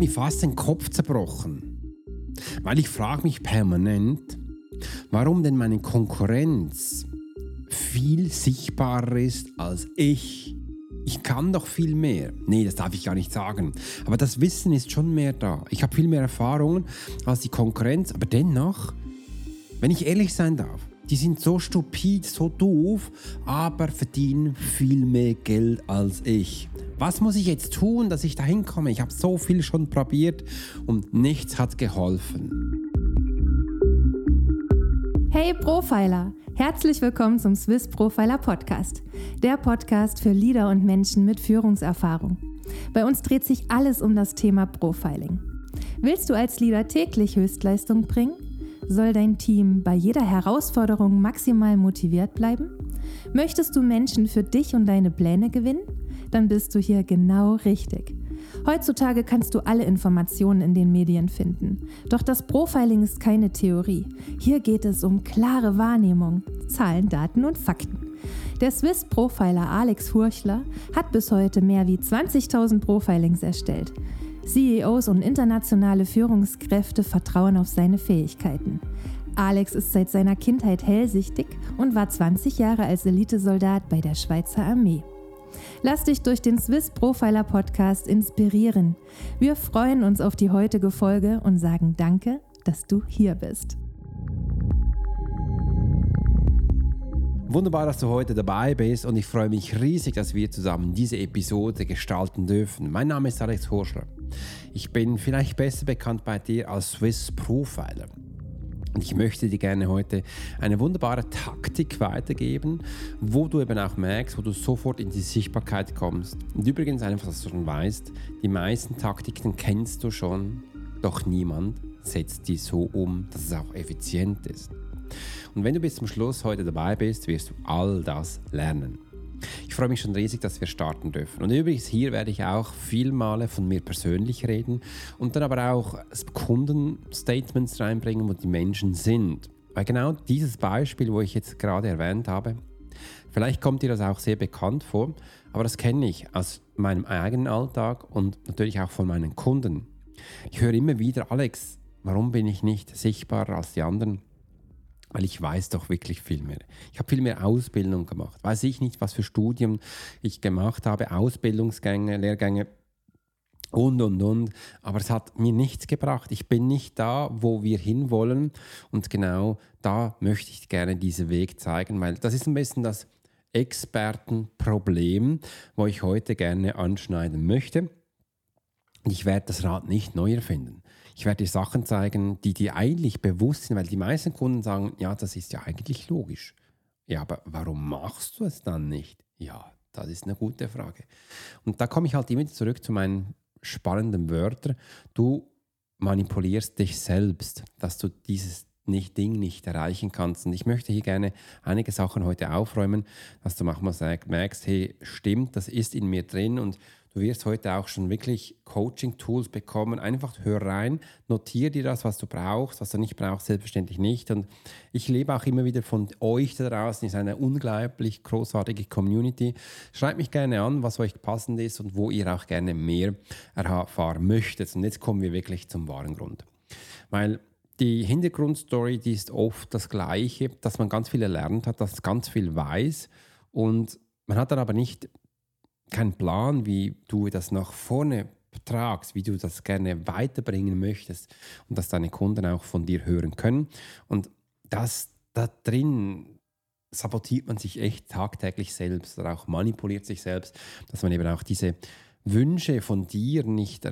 mir fast den Kopf zerbrochen, weil ich frage mich permanent, warum denn meine Konkurrenz viel sichtbarer ist als ich. Ich kann doch viel mehr. Nee, das darf ich gar nicht sagen. Aber das Wissen ist schon mehr da. Ich habe viel mehr Erfahrungen als die Konkurrenz, aber dennoch, wenn ich ehrlich sein darf, die sind so stupid, so doof, aber verdienen viel mehr Geld als ich. Was muss ich jetzt tun, dass ich da hinkomme? Ich habe so viel schon probiert und nichts hat geholfen. Hey Profiler, herzlich willkommen zum Swiss Profiler Podcast, der Podcast für Leader und Menschen mit Führungserfahrung. Bei uns dreht sich alles um das Thema Profiling. Willst du als Leader täglich Höchstleistung bringen? Soll dein Team bei jeder Herausforderung maximal motiviert bleiben? Möchtest du Menschen für dich und deine Pläne gewinnen? Dann bist du hier genau richtig. Heutzutage kannst du alle Informationen in den Medien finden. Doch das Profiling ist keine Theorie. Hier geht es um klare Wahrnehmung, Zahlen, Daten und Fakten. Der Swiss Profiler Alex Furchler hat bis heute mehr wie 20.000 Profilings erstellt. CEOs und internationale Führungskräfte vertrauen auf seine Fähigkeiten. Alex ist seit seiner Kindheit hellsichtig und war 20 Jahre als Elitesoldat bei der Schweizer Armee. Lass dich durch den Swiss Profiler Podcast inspirieren. Wir freuen uns auf die heutige Folge und sagen Danke, dass du hier bist. Wunderbar, dass du heute dabei bist und ich freue mich riesig, dass wir zusammen diese Episode gestalten dürfen. Mein Name ist Alex Horschler. Ich bin vielleicht besser bekannt bei dir als Swiss Profiler. Und ich möchte dir gerne heute eine wunderbare Taktik weitergeben, wo du eben auch merkst, wo du sofort in die Sichtbarkeit kommst. Und übrigens einfach, dass du schon weißt, die meisten Taktiken kennst du schon, doch niemand setzt die so um, dass es auch effizient ist. Und wenn du bis zum Schluss heute dabei bist, wirst du all das lernen. Ich freue mich schon riesig, dass wir starten dürfen. Und übrigens, hier werde ich auch viel Male von mir persönlich reden und dann aber auch Kundenstatements reinbringen, wo die Menschen sind. Weil genau dieses Beispiel, wo ich jetzt gerade erwähnt habe, vielleicht kommt dir das auch sehr bekannt vor, aber das kenne ich aus meinem eigenen Alltag und natürlich auch von meinen Kunden. Ich höre immer wieder, Alex, warum bin ich nicht sichtbarer als die anderen? Weil ich weiß doch wirklich viel mehr. Ich habe viel mehr Ausbildung gemacht. Weiß ich nicht, was für Studien ich gemacht habe, Ausbildungsgänge, Lehrgänge und, und, und. Aber es hat mir nichts gebracht. Ich bin nicht da, wo wir hinwollen. Und genau da möchte ich gerne diesen Weg zeigen, weil das ist ein bisschen das Expertenproblem, wo ich heute gerne anschneiden möchte. Ich werde das Rad nicht neu erfinden. Ich werde dir Sachen zeigen, die dir eigentlich bewusst sind, weil die meisten Kunden sagen, ja, das ist ja eigentlich logisch. Ja, aber warum machst du es dann nicht? Ja, das ist eine gute Frage. Und da komme ich halt immer zurück zu meinen spannenden Wörtern. Du manipulierst dich selbst, dass du dieses nicht Ding nicht erreichen kannst. Und ich möchte hier gerne einige Sachen heute aufräumen, dass du manchmal merkst, hey, stimmt, das ist in mir drin und Du wirst heute auch schon wirklich Coaching-Tools bekommen. Einfach hör rein, notiere dir das, was du brauchst, was du nicht brauchst, selbstverständlich nicht. Und ich lebe auch immer wieder von euch da draußen. Es ist eine unglaublich großartige Community. Schreibt mich gerne an, was euch passend ist und wo ihr auch gerne mehr erfahren möchtet. Und jetzt kommen wir wirklich zum wahren Grund. Weil die Hintergrundstory, die ist oft das Gleiche, dass man ganz viel erlernt hat, dass ganz viel weiß und man hat dann aber nicht keinen Plan, wie du das nach vorne tragst, wie du das gerne weiterbringen möchtest und dass deine Kunden auch von dir hören können. Und das da drin sabotiert man sich echt tagtäglich selbst oder auch manipuliert sich selbst, dass man eben auch diese Wünsche von dir nicht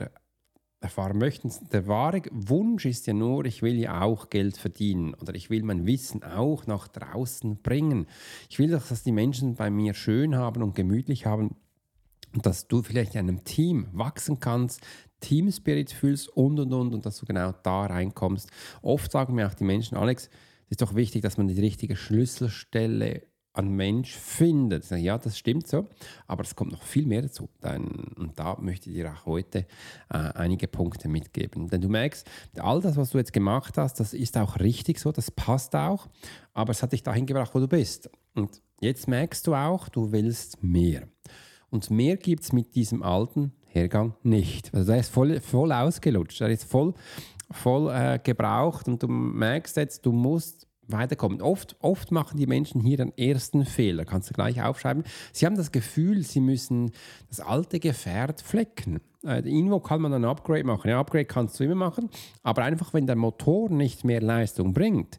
erfahren möchte. Der wahre Wunsch ist ja nur, ich will ja auch Geld verdienen oder ich will mein Wissen auch nach draußen bringen. Ich will dass die Menschen bei mir schön haben und gemütlich haben dass du vielleicht in einem Team wachsen kannst, Team Spirit fühlst und und und und dass du genau da reinkommst. Oft sagen mir auch die Menschen, Alex, es ist doch wichtig, dass man die richtige Schlüsselstelle an Mensch findet. Ja, das stimmt so, aber es kommt noch viel mehr dazu. Und da möchte ich dir auch heute äh, einige Punkte mitgeben. Denn du merkst, all das, was du jetzt gemacht hast, das ist auch richtig so, das passt auch, aber es hat dich dahin gebracht, wo du bist. Und jetzt merkst du auch, du willst mehr. Und mehr gibt es mit diesem alten Hergang nicht. Also der ist voll, voll ausgelutscht, der ist voll, voll äh, gebraucht und du merkst jetzt, du musst weiterkommen. Oft, oft machen die Menschen hier den ersten Fehler, kannst du gleich aufschreiben. Sie haben das Gefühl, sie müssen das alte Gefährt flecken. Äh, irgendwo kann man ein Upgrade machen. Ein Upgrade kannst du immer machen, aber einfach, wenn der Motor nicht mehr Leistung bringt,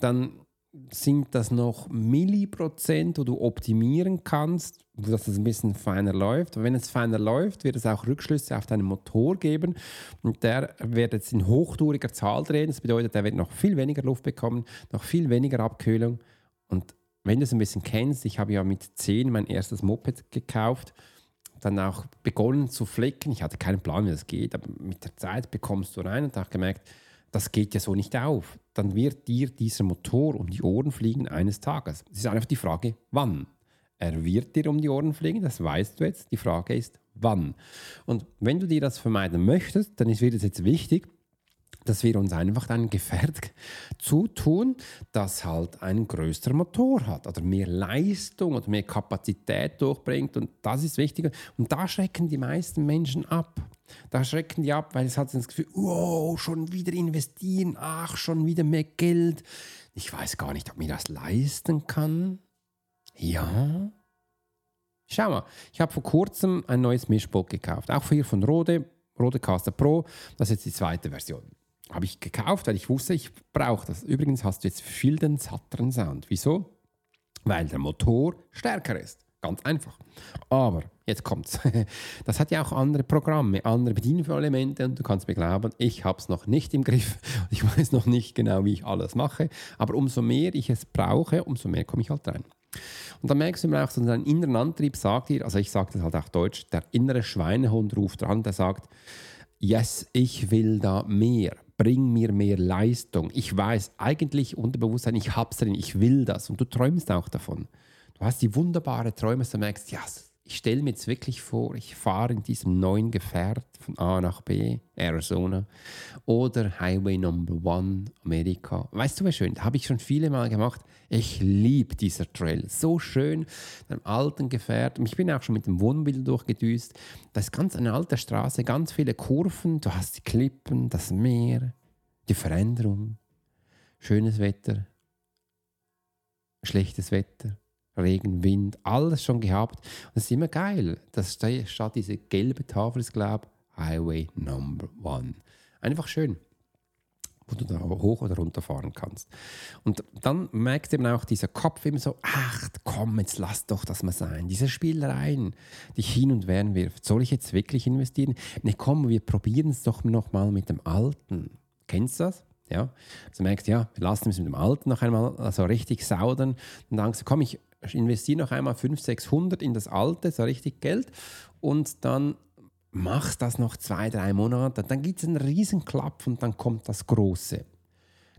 dann sind das noch Milliprozent, wo du optimieren kannst, dass es ein bisschen feiner läuft. Und wenn es feiner läuft, wird es auch Rückschlüsse auf deinen Motor geben. Und der wird jetzt in hochtouriger Zahl drehen. Das bedeutet, er wird noch viel weniger Luft bekommen, noch viel weniger Abkühlung. Und wenn du es ein bisschen kennst, ich habe ja mit 10 mein erstes Moped gekauft, dann auch begonnen zu flicken. Ich hatte keinen Plan, wie das geht, aber mit der Zeit bekommst du rein und habe gemerkt, das geht ja so nicht auf. Dann wird dir dieser Motor um die Ohren fliegen eines Tages. Es ist einfach die Frage, wann. Er wird dir um die Ohren fliegen, das weißt du jetzt. Die Frage ist, wann. Und wenn du dir das vermeiden möchtest, dann ist es jetzt wichtig, dass wir uns einfach ein Gefährt zutun, das halt einen größeren Motor hat oder mehr Leistung oder mehr Kapazität durchbringt. Und das ist wichtig. Und da schrecken die meisten Menschen ab. Da schrecken die ab, weil es hat das Gefühl, oh, schon wieder investieren, ach, schon wieder mehr Geld. Ich weiß gar nicht, ob mir das leisten kann. Ja. Schau mal, ich habe vor kurzem ein neues Mischpult gekauft, auch hier von Rode, Rode Caster Pro. Das ist jetzt die zweite Version. Habe ich gekauft, weil ich wusste, ich brauche das. Übrigens hast du jetzt viel den satteren Sound. Wieso? Weil der Motor stärker ist. Ganz einfach. Aber jetzt kommt's. Das hat ja auch andere Programme, andere Bedienelemente und du kannst mir glauben, ich habe es noch nicht im Griff. Ich weiß noch nicht genau, wie ich alles mache. Aber umso mehr ich es brauche, umso mehr komme ich halt rein. Und dann merkst du immer auch, so dein inneren Antrieb sagt dir, also ich sage das halt auch deutsch, der innere Schweinehund ruft dran, der sagt, yes, ich will da mehr bring mir mehr Leistung. Ich weiß eigentlich Unterbewusstsein, ich hab's drin, ich will das und du träumst auch davon. Du hast die wunderbare Träume, dass du merkst, ja, ich stelle mir jetzt wirklich vor, ich fahre in diesem neuen Gefährt von A nach B, Arizona, oder Highway Number One, Amerika. Weißt du, wie schön? Habe ich schon viele Mal gemacht. Ich liebe dieser Trail. So schön, einem alten Gefährt. Ich bin auch schon mit dem Wohnmobil durchgedüst. Das ist ganz eine alte Straße, ganz viele Kurven. Du hast die Klippen, das Meer, die Veränderung, schönes Wetter, schlechtes Wetter Regen, Wind, alles schon gehabt. Und es ist immer geil. Das statt diese gelbe Tafel ist, glaube Highway Number One. Einfach schön, wo du da hoch oder runter fahren kannst. Und dann merkt eben auch dieser Kopf immer so, ach komm, jetzt lass doch das mal sein. Diese Spielereien, die hin und her wirft. Soll ich jetzt wirklich investieren? Ne, komm, wir probieren es doch noch mal mit dem Alten. Kennst du das? Ja, also merkst, ja, wir lassen es mit dem Alten noch einmal also richtig saudern. Und dann denkst du, komm, ich investiere noch einmal 500, 600 in das alte, so richtig Geld und dann machst das noch zwei, drei Monate, dann gibt es einen riesen Klapp und dann kommt das Große.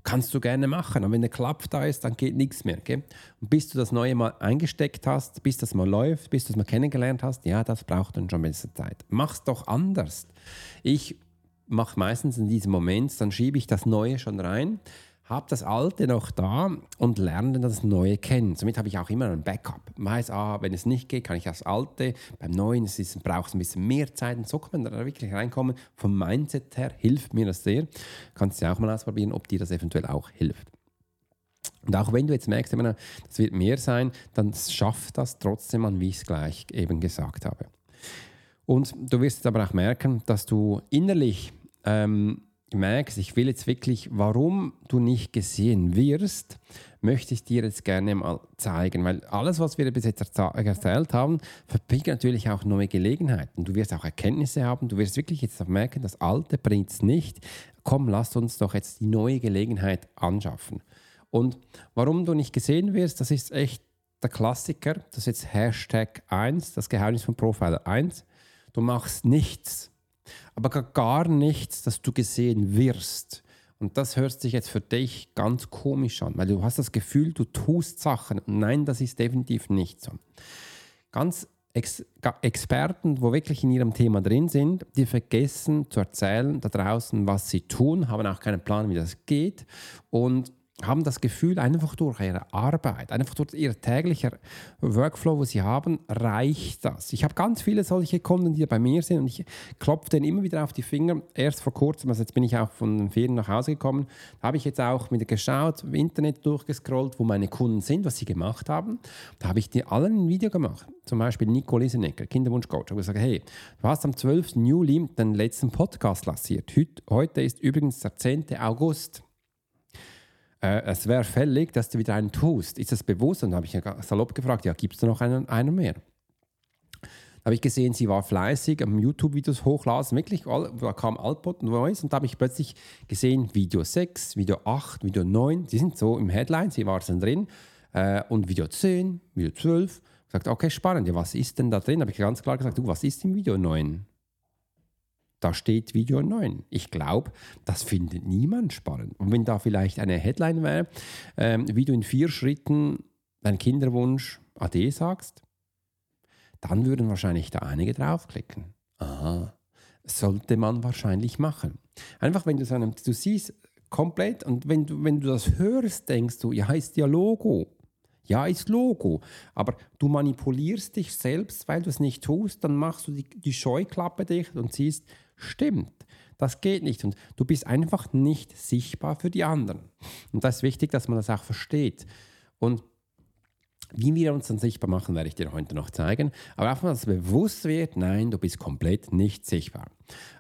Kannst du gerne machen, aber wenn der Klapp da ist, dann geht nichts mehr. Gell? Und bis du das neue mal eingesteckt hast, bis das mal läuft, bis du es mal kennengelernt hast, ja, das braucht dann schon ein bisschen Zeit. Mach's doch anders. Ich mache meistens in diesem Moment, dann schiebe ich das Neue schon rein habe das Alte noch da und lerne das Neue kennen. Somit habe ich auch immer ein Backup. Weiß, ah, wenn es nicht geht, kann ich das Alte. Beim Neuen braucht es ein bisschen mehr Zeit und so kann man da wirklich reinkommen. Vom Mindset her hilft mir das sehr. Kannst du auch mal ausprobieren, ob dir das eventuell auch hilft. Und auch wenn du jetzt merkst, das wird mehr sein, dann schafft das trotzdem an, wie ich es gleich eben gesagt habe. Und du wirst aber auch merken, dass du innerlich ähm, merkst, ich will jetzt wirklich, warum du nicht gesehen wirst, möchte ich dir jetzt gerne mal zeigen, weil alles, was wir bis jetzt erzählt haben, verbirgt natürlich auch neue Gelegenheiten. Du wirst auch Erkenntnisse haben, du wirst wirklich jetzt merken, das Alte bringt es nicht. Komm, lass uns doch jetzt die neue Gelegenheit anschaffen. Und warum du nicht gesehen wirst, das ist echt der Klassiker, das ist jetzt Hashtag 1, das Geheimnis von Profiler 1. Du machst nichts aber gar nichts, dass du gesehen wirst. Und das hört sich jetzt für dich ganz komisch an, weil du hast das Gefühl, du tust Sachen. nein, das ist definitiv nicht so. Ganz Ex Experten, wo wirklich in ihrem Thema drin sind, die vergessen zu erzählen da draußen, was sie tun, haben auch keinen Plan, wie das geht und haben das Gefühl, einfach durch ihre Arbeit, einfach durch ihr täglicher Workflow, wo sie haben, reicht das. Ich habe ganz viele solche Kunden, die bei mir sind und ich klopfe denen immer wieder auf die Finger. Erst vor kurzem, also jetzt bin ich auch von den Ferien nach Hause gekommen, habe ich jetzt auch wieder geschaut, im Internet durchgescrollt, wo meine Kunden sind, was sie gemacht haben. Da habe ich die allen ein Video gemacht. Zum Beispiel Nico Liesenecker, Kinderwunschcoach. Ich habe gesagt, hey, du hast am 12. Juli den letzten Podcast lanciert. Heute ist übrigens der 10. August äh, es wäre fällig, dass du wieder einen tust. Ist das bewusst? Und habe ich salopp gefragt, ja, gibt es noch einen, einen mehr? Habe ich gesehen, sie war fleißig am YouTube-Videos hochladen, wirklich, da kam Alpot Neues und da habe ich plötzlich gesehen, Video 6, Video 8, Video 9, die sind so im Headline, sie waren drin äh, und Video 10, Video 12. Ich sagte, okay, spannend, ja, was ist denn da drin? Habe ich ganz klar gesagt, du, was ist im Video 9? Da steht Video 9. Ich glaube, das findet niemand spannend. Und wenn da vielleicht eine Headline wäre, ähm, wie du in vier Schritten deinen Kinderwunsch AD sagst, dann würden wahrscheinlich da einige draufklicken. Aha, sollte man wahrscheinlich machen. Einfach, wenn du so einen, du siehst komplett und wenn du, wenn du das hörst, denkst du, ja, ist ja Logo. Ja, ist Logo. Aber du manipulierst dich selbst, weil du es nicht tust, dann machst du die, die Scheuklappe dicht und siehst, stimmt. Das geht nicht und du bist einfach nicht sichtbar für die anderen. Und das ist wichtig, dass man das auch versteht. Und wie wir uns dann sichtbar machen, werde ich dir heute noch zeigen. Aber auch, dass bewusst wird, nein, du bist komplett nicht sichtbar.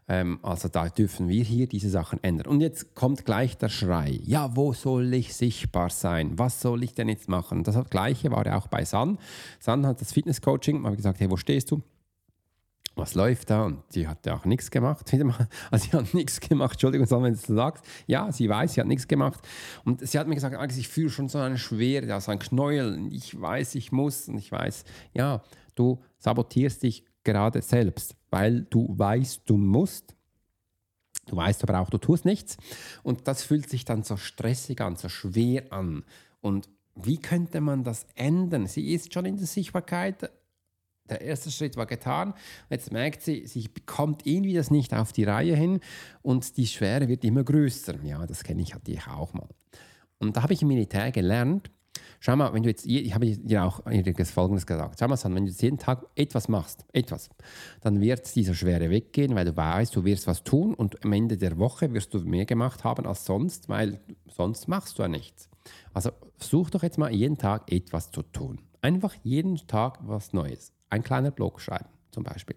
Ähm, also da dürfen wir hier diese Sachen ändern. Und jetzt kommt gleich der Schrei. Ja, wo soll ich sichtbar sein? Was soll ich denn jetzt machen? Das Gleiche war ja auch bei San. San hat das Fitnesscoaching, habe gesagt, hey, wo stehst du? Was läuft da? Und sie hat ja auch nichts gemacht. Also sie hat nichts gemacht, Entschuldigung, wenn du sagst. Ja, sie weiß, sie hat nichts gemacht. Und sie hat mir gesagt, Alex, ich fühle schon so eine Schwere, so ein Knäuel. Ich weiß, ich muss und ich weiß, ja, du sabotierst dich gerade selbst, weil du weißt, du musst. Du weißt aber auch, du tust nichts. Und das fühlt sich dann so stressig an, so schwer an. Und wie könnte man das ändern? Sie ist schon in der Sichtbarkeit, der erste Schritt war getan. Jetzt merkt sie, sie bekommt irgendwie das nicht auf die Reihe hin und die Schwere wird immer größer. Ja, das kenne ich, hatte ich auch mal. Und da habe ich im Militär gelernt, schau mal, wenn du jetzt, ich habe dir auch Folgendes gesagt, schau mal, wenn du jetzt jeden Tag etwas machst, etwas, dann wird diese Schwere weggehen, weil du weißt, du wirst was tun und am Ende der Woche wirst du mehr gemacht haben als sonst, weil sonst machst du ja nichts. Also versuch doch jetzt mal jeden Tag etwas zu tun. Einfach jeden Tag was Neues ein kleiner Blog schreiben, zum Beispiel.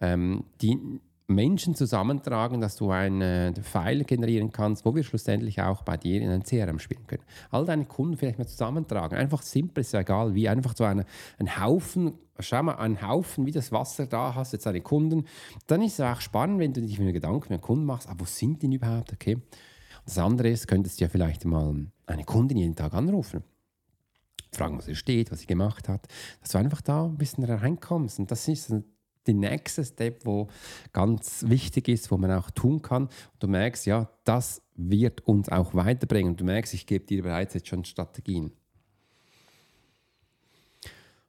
Ähm, die Menschen zusammentragen, dass du einen File generieren kannst, wo wir schlussendlich auch bei dir in ein CRM spielen können. All deine Kunden vielleicht mal zusammentragen. Einfach simpel, ist ja egal, wie einfach so eine, ein Haufen, schau mal, ein Haufen, wie das Wasser da hast, jetzt deine Kunden. Dann ist es auch spannend, wenn du dich mit Gedanken mit Kunden machst, ah, wo sind die überhaupt, okay? Das andere ist, könntest du ja vielleicht mal eine Kundin jeden Tag anrufen fragen, was sie steht, was sie gemacht hat, dass du einfach da ein bisschen reinkommst. Und das ist der nächste Step, wo ganz wichtig ist, wo man auch tun kann. Und du merkst, ja, das wird uns auch weiterbringen. Und du merkst, ich gebe dir bereits jetzt schon Strategien.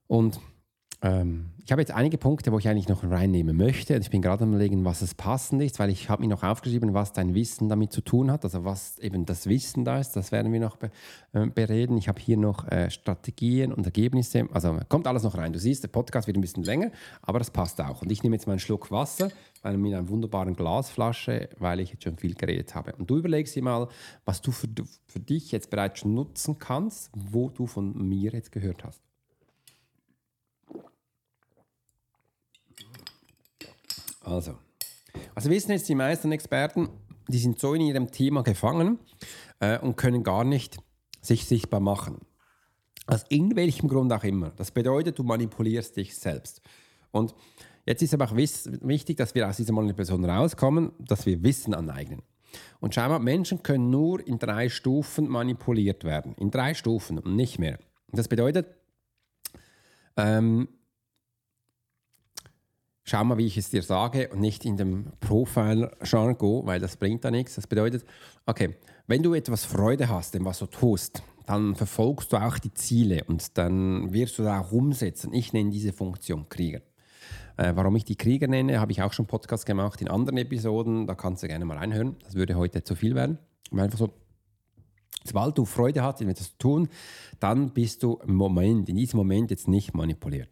Und ähm, ich habe jetzt einige Punkte, wo ich eigentlich noch reinnehmen möchte. Ich bin gerade am überlegen, was es passend ist, weil ich habe mir noch aufgeschrieben, was dein Wissen damit zu tun hat. Also was eben das Wissen da ist, das werden wir noch be äh, bereden. Ich habe hier noch äh, Strategien und Ergebnisse. Also kommt alles noch rein. Du siehst, der Podcast wird ein bisschen länger, aber das passt auch. Und ich nehme jetzt mal einen Schluck Wasser mit einer wunderbaren Glasflasche, weil ich jetzt schon viel geredet habe. Und du überlegst dir mal, was du für, für dich jetzt bereits nutzen kannst, wo du von mir jetzt gehört hast. Also, also wissen jetzt die meisten Experten, die sind so in ihrem Thema gefangen äh, und können gar nicht sich sichtbar machen. Aus irgendwelchem Grund auch immer. Das bedeutet, du manipulierst dich selbst. Und jetzt ist aber auch wichtig, dass wir aus dieser Manipulation rauskommen, dass wir Wissen aneignen. Und schau mal, Menschen können nur in drei Stufen manipuliert werden. In drei Stufen und nicht mehr. Das bedeutet, ähm, schau mal, wie ich es dir sage und nicht in dem Profile-Jargon, weil das bringt da nichts. Das bedeutet, okay, wenn du etwas Freude hast, in was du tust, dann verfolgst du auch die Ziele und dann wirst du da auch umsetzen. Ich nenne diese Funktion Krieger. Äh, warum ich die Krieger nenne, habe ich auch schon Podcast gemacht in anderen Episoden. Da kannst du gerne mal reinhören. Das würde heute zu viel werden. einfach so, Sobald du Freude hast, etwas zu tun, dann bist du im Moment, in diesem Moment jetzt nicht manipuliert.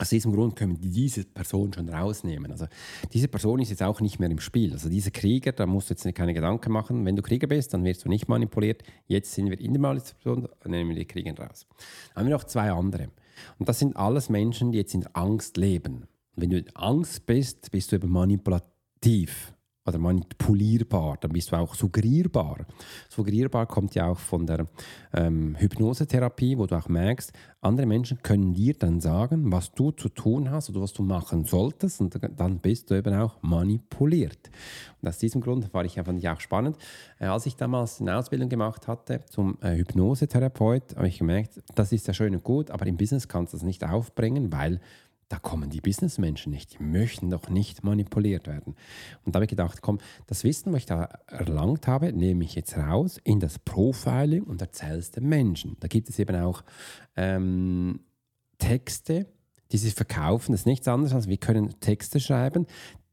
Aus diesem Grund können wir diese Person schon rausnehmen. Also diese Person ist jetzt auch nicht mehr im Spiel. Also dieser Krieger, da musst du jetzt keine Gedanken machen. Wenn du Krieger bist, dann wirst du nicht manipuliert. Jetzt sind wir in der Manipulation, nehmen wir die Krieger raus. Dann haben wir noch zwei andere. Und das sind alles Menschen, die jetzt in Angst leben. Und wenn du in Angst bist, bist du eben manipulativ oder manipulierbar, dann bist du auch suggerierbar. Suggerierbar kommt ja auch von der ähm, Hypnosetherapie, wo du auch merkst, andere Menschen können dir dann sagen, was du zu tun hast oder was du machen solltest und dann bist du eben auch manipuliert. Und aus diesem Grund war ich einfach nicht auch spannend. Äh, als ich damals eine Ausbildung gemacht hatte zum äh, Hypnosetherapeut, habe ich gemerkt, das ist ja schön und gut, aber im Business kannst du das nicht aufbringen, weil da kommen die Businessmenschen nicht. Die möchten doch nicht manipuliert werden. Und da habe ich gedacht, komm, das Wissen, was ich da erlangt habe, nehme ich jetzt raus in das Profiling und erzähle es den Menschen. Da gibt es eben auch ähm, Texte, die sie verkaufen. Das ist nichts anderes als wir können Texte schreiben,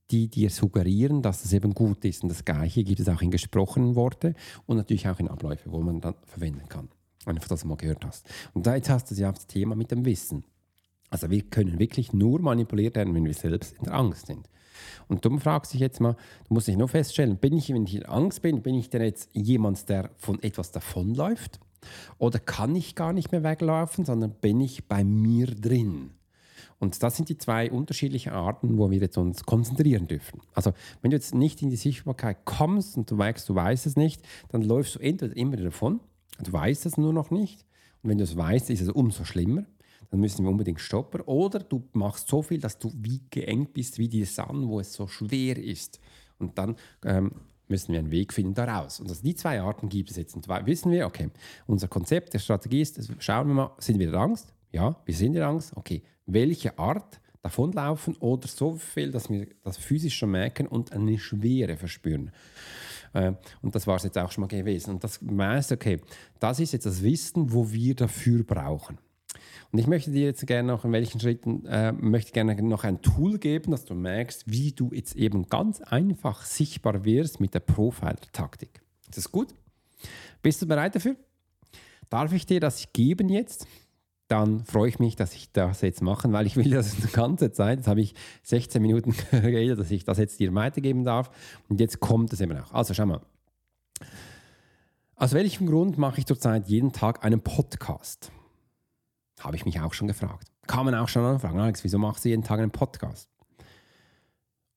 die dir suggerieren, dass es eben gut ist. Und das Gleiche gibt es auch in gesprochenen Worte und natürlich auch in Abläufe, wo man dann verwenden kann. Einfach, dass du mal gehört hast. Und da jetzt hast du ja das Thema mit dem Wissen. Also wir können wirklich nur manipuliert werden, wenn wir selbst in der Angst sind. Und du fragst dich jetzt mal, du musst dich nur feststellen, bin ich, wenn ich in Angst bin, bin ich denn jetzt jemand, der von etwas davonläuft? Oder kann ich gar nicht mehr weglaufen, sondern bin ich bei mir drin? Und das sind die zwei unterschiedlichen Arten, wo wir jetzt uns konzentrieren dürfen. Also, wenn du jetzt nicht in die Sichtbarkeit kommst und du merkst, du weißt es nicht, dann läufst du entweder immer davon, du weißt es nur noch nicht. Und wenn du es weißt, ist es umso schlimmer dann müssen wir unbedingt stoppen. Oder du machst so viel, dass du wie geengt bist wie die Sonne, wo es so schwer ist. Und dann ähm, müssen wir einen Weg finden daraus. Und also die zwei Arten gibt es jetzt. Und wissen wir, okay, unser Konzept der Strategie ist, schauen wir mal, sind wir in Angst? Ja, wir sind in Angst. Okay, welche Art davonlaufen oder so viel, dass wir das physisch schon merken und eine Schwere verspüren. Äh, und das war es jetzt auch schon mal gewesen. Und das heißt, okay, das ist jetzt das Wissen, wo wir dafür brauchen. Und ich möchte dir jetzt gerne noch in welchen Schritten, äh, möchte gerne noch ein Tool geben, dass du merkst, wie du jetzt eben ganz einfach sichtbar wirst mit der Profiler-Taktik. Ist das gut? Bist du bereit dafür? Darf ich dir das geben jetzt? Dann freue ich mich, dass ich das jetzt mache, weil ich will das die ganze Zeit. Jetzt habe ich 16 Minuten geredet, dass ich das jetzt dir weitergeben darf. Und jetzt kommt es eben auch. Also schau mal. Aus welchem Grund mache ich zurzeit jeden Tag einen Podcast? Habe ich mich auch schon gefragt. Kann man auch schon anfragen, Alex, wieso machst du jeden Tag einen Podcast?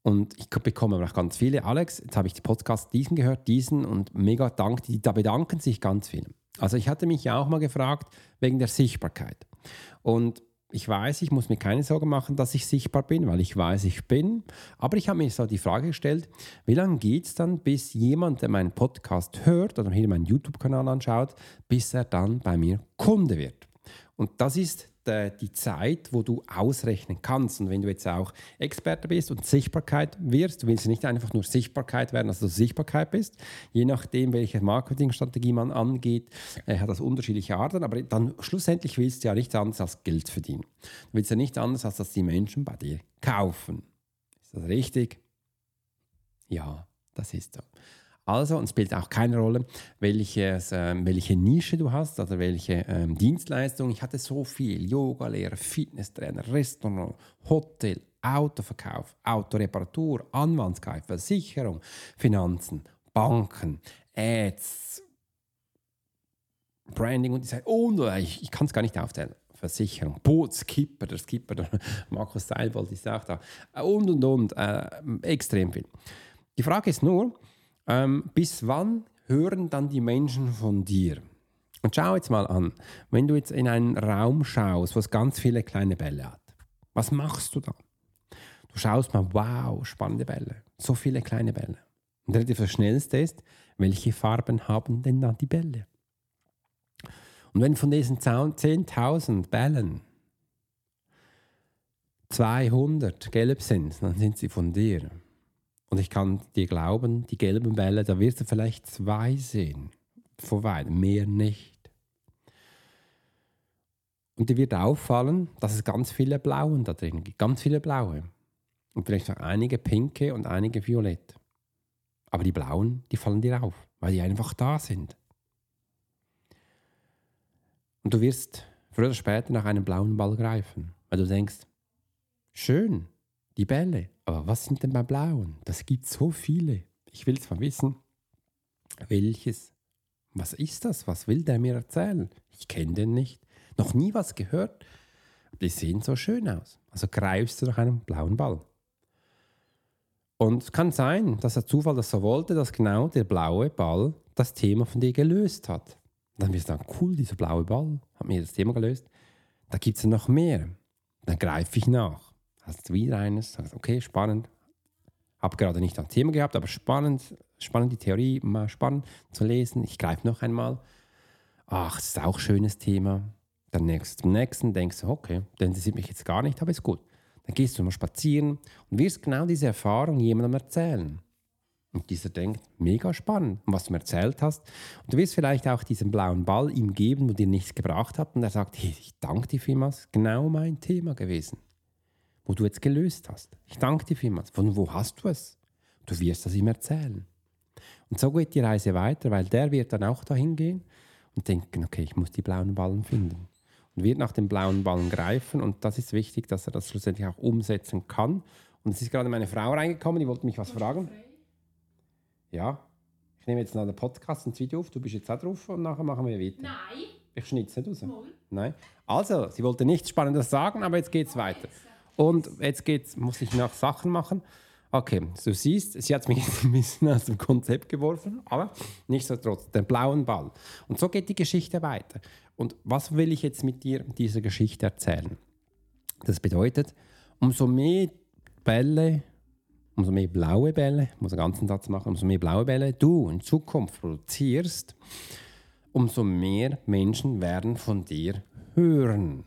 Und ich bekomme auch ganz viele, Alex, jetzt habe ich den Podcast diesen gehört, diesen und mega Dank, die, da bedanken sich ganz viele. Also ich hatte mich ja auch mal gefragt wegen der Sichtbarkeit. Und ich weiß, ich muss mir keine Sorgen machen, dass ich sichtbar bin, weil ich weiß, ich bin. Aber ich habe mir so die Frage gestellt, wie lange geht es dann, bis jemand, der meinen Podcast hört oder hier meinen YouTube-Kanal anschaut, bis er dann bei mir Kunde wird? Und das ist die Zeit, wo du ausrechnen kannst. Und wenn du jetzt auch Experte bist und Sichtbarkeit wirst, du willst nicht einfach nur Sichtbarkeit werden, du Sichtbarkeit bist. Je nachdem, welche Marketingstrategie man angeht, äh, hat das unterschiedliche Arten. Aber dann schlussendlich willst du ja nichts anderes als Geld verdienen. Du willst ja nichts anderes, als dass die Menschen bei dir kaufen. Ist das richtig? Ja, das ist so. Also, und es spielt auch keine Rolle, welches, äh, welche Nische du hast, also welche ähm, Dienstleistung. Ich hatte so viel: Yogalehrer, Fitnesstrainer, Restaurant, Hotel, Autoverkauf, Autoreparatur, Anwaltskai, Versicherung, Finanzen, Banken, Ads, Branding und ich, oh, ich, ich kann es gar nicht aufzählen. Versicherung, Bootskipper, der Skipper, der Markus Seilbold ist auch da und und und, äh, extrem viel. Die Frage ist nur, ähm, bis wann hören dann die Menschen von dir? Und schau jetzt mal an, wenn du jetzt in einen Raum schaust, wo es ganz viele kleine Bälle hat, was machst du da? Du schaust mal, wow, spannende Bälle, so viele kleine Bälle. Und relativ Schnellste ist, welche Farben haben denn da die Bälle? Und wenn von diesen 10.000 Bällen 200 gelb sind, dann sind sie von dir. Und ich kann dir glauben, die gelben Bälle, da wirst du vielleicht zwei sehen. Vor weitem, mehr nicht. Und dir wird auffallen, dass es ganz viele Blauen da drin gibt. Ganz viele Blaue. Und vielleicht auch einige Pinke und einige Violett. Aber die Blauen, die fallen dir auf, weil die einfach da sind. Und du wirst früher oder später nach einem blauen Ball greifen, weil du denkst, schön, die Bälle, aber was sind denn bei blauen? Das gibt so viele. Ich will zwar wissen, welches, was ist das? Was will der mir erzählen? Ich kenne den nicht, noch nie was gehört. Die sehen so schön aus. Also greifst du nach einem blauen Ball. Und es kann sein, dass der Zufall das so wollte, dass genau der blaue Ball das Thema von dir gelöst hat. Dann wirst du sagen, cool, dieser blaue Ball hat mir das Thema gelöst. Da gibt es noch mehr. Dann greife ich nach. Hast du wieder eines, sagst, okay, spannend. Habe gerade nicht ein Thema gehabt, aber spannend, spannend die Theorie, mal spannend zu lesen. Ich greife noch einmal. Ach, das ist auch ein schönes Thema. Dann nächst, zum nächsten denkst du, okay, der interessiert mich jetzt gar nicht, aber ist gut. Dann gehst du mal spazieren und wirst genau diese Erfahrung jemandem erzählen. Und dieser denkt, mega spannend, was du mir erzählt hast. Und du wirst vielleicht auch diesen blauen Ball ihm geben, wo dir nichts gebracht hat. Und er sagt, hey, ich danke dir vielmals, genau mein Thema gewesen, wo du jetzt gelöst hast. Ich danke dir vielmals. Von wo hast du es? Du wirst das ihm erzählen. Und so geht die Reise weiter, weil der wird dann auch dahin gehen und denken, okay, ich muss die blauen Ballen finden. Und wird nach den blauen Ballen greifen. Und das ist wichtig, dass er das schlussendlich auch umsetzen kann. Und es ist gerade meine Frau reingekommen, die wollte mich was fragen. Ja, ich nehme jetzt noch den Podcast und das Video auf. Du bist jetzt auch drauf und nachher machen wir weiter. Nein. Ich schneide es nicht raus. Nein. Also, sie wollte nichts Spannendes sagen, aber jetzt geht es weiter. Und jetzt geht's, muss ich noch Sachen machen. Okay, du siehst, sie hat mich jetzt ein bisschen aus dem Konzept geworfen, aber nichtsdestotrotz, den blauen Ball. Und so geht die Geschichte weiter. Und was will ich jetzt mit dir dieser Geschichte erzählen? Das bedeutet, umso mehr Bälle umso mehr blaue Bälle, ich muss einen ganzen Satz machen, umso mehr blaue Bälle du in Zukunft produzierst, umso mehr Menschen werden von dir hören.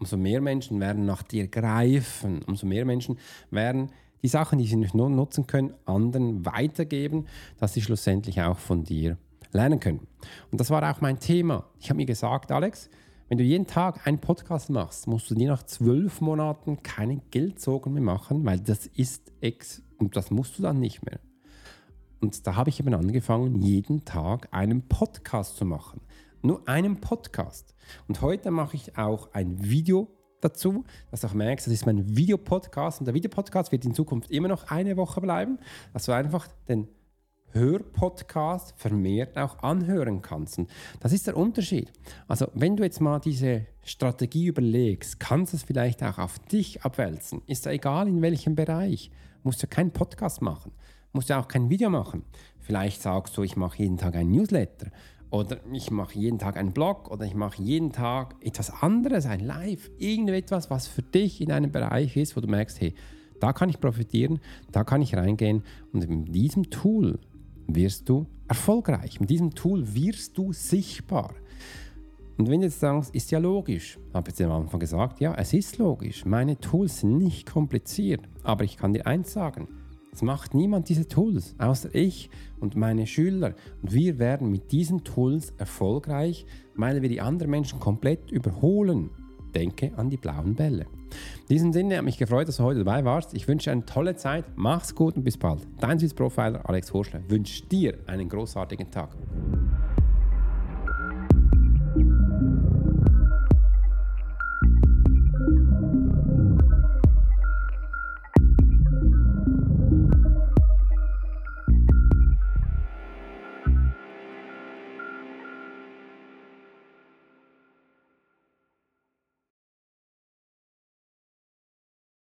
Umso mehr Menschen werden nach dir greifen. Umso mehr Menschen werden die Sachen, die sie nicht nur nutzen können, anderen weitergeben, dass sie schlussendlich auch von dir lernen können. Und das war auch mein Thema. Ich habe mir gesagt, Alex, wenn du jeden Tag einen Podcast machst, musst du dir nach zwölf Monaten keinen Geldsorgen mehr machen, weil das ist ex und das musst du dann nicht mehr. Und da habe ich eben angefangen, jeden Tag einen Podcast zu machen. Nur einen Podcast. Und heute mache ich auch ein Video dazu, dass du auch merkst, das ist mein Videopodcast. Und der Videopodcast wird in Zukunft immer noch eine Woche bleiben, dass du einfach den Hörpodcast vermehrt auch anhören kannst. Und das ist der Unterschied. Also wenn du jetzt mal diese Strategie überlegst, kannst du es vielleicht auch auf dich abwälzen. Ist ja egal in welchem Bereich. Musst du keinen Podcast machen. Musst du auch kein Video machen. Vielleicht sagst du, ich mache jeden Tag einen Newsletter. Oder ich mache jeden Tag einen Blog. Oder ich mache jeden Tag etwas anderes, ein Live. Irgendetwas, was für dich in einem Bereich ist, wo du merkst, hey, da kann ich profitieren, da kann ich reingehen. Und mit diesem Tool wirst du erfolgreich. Mit diesem Tool wirst du sichtbar. Und wenn du jetzt sagst, ist ja logisch, habe ich jetzt am Anfang gesagt, ja, es ist logisch. Meine Tools sind nicht kompliziert, aber ich kann dir eins sagen, es macht niemand diese Tools, außer ich und meine Schüler. Und wir werden mit diesen Tools erfolgreich, weil wir die anderen Menschen komplett überholen. Denke an die blauen Bälle. In diesem Sinne hat mich gefreut, dass du heute dabei warst. Ich wünsche eine tolle Zeit. Mach's gut und bis bald. Dein Swiss Profiler Alex Horschler wünscht dir einen großartigen Tag.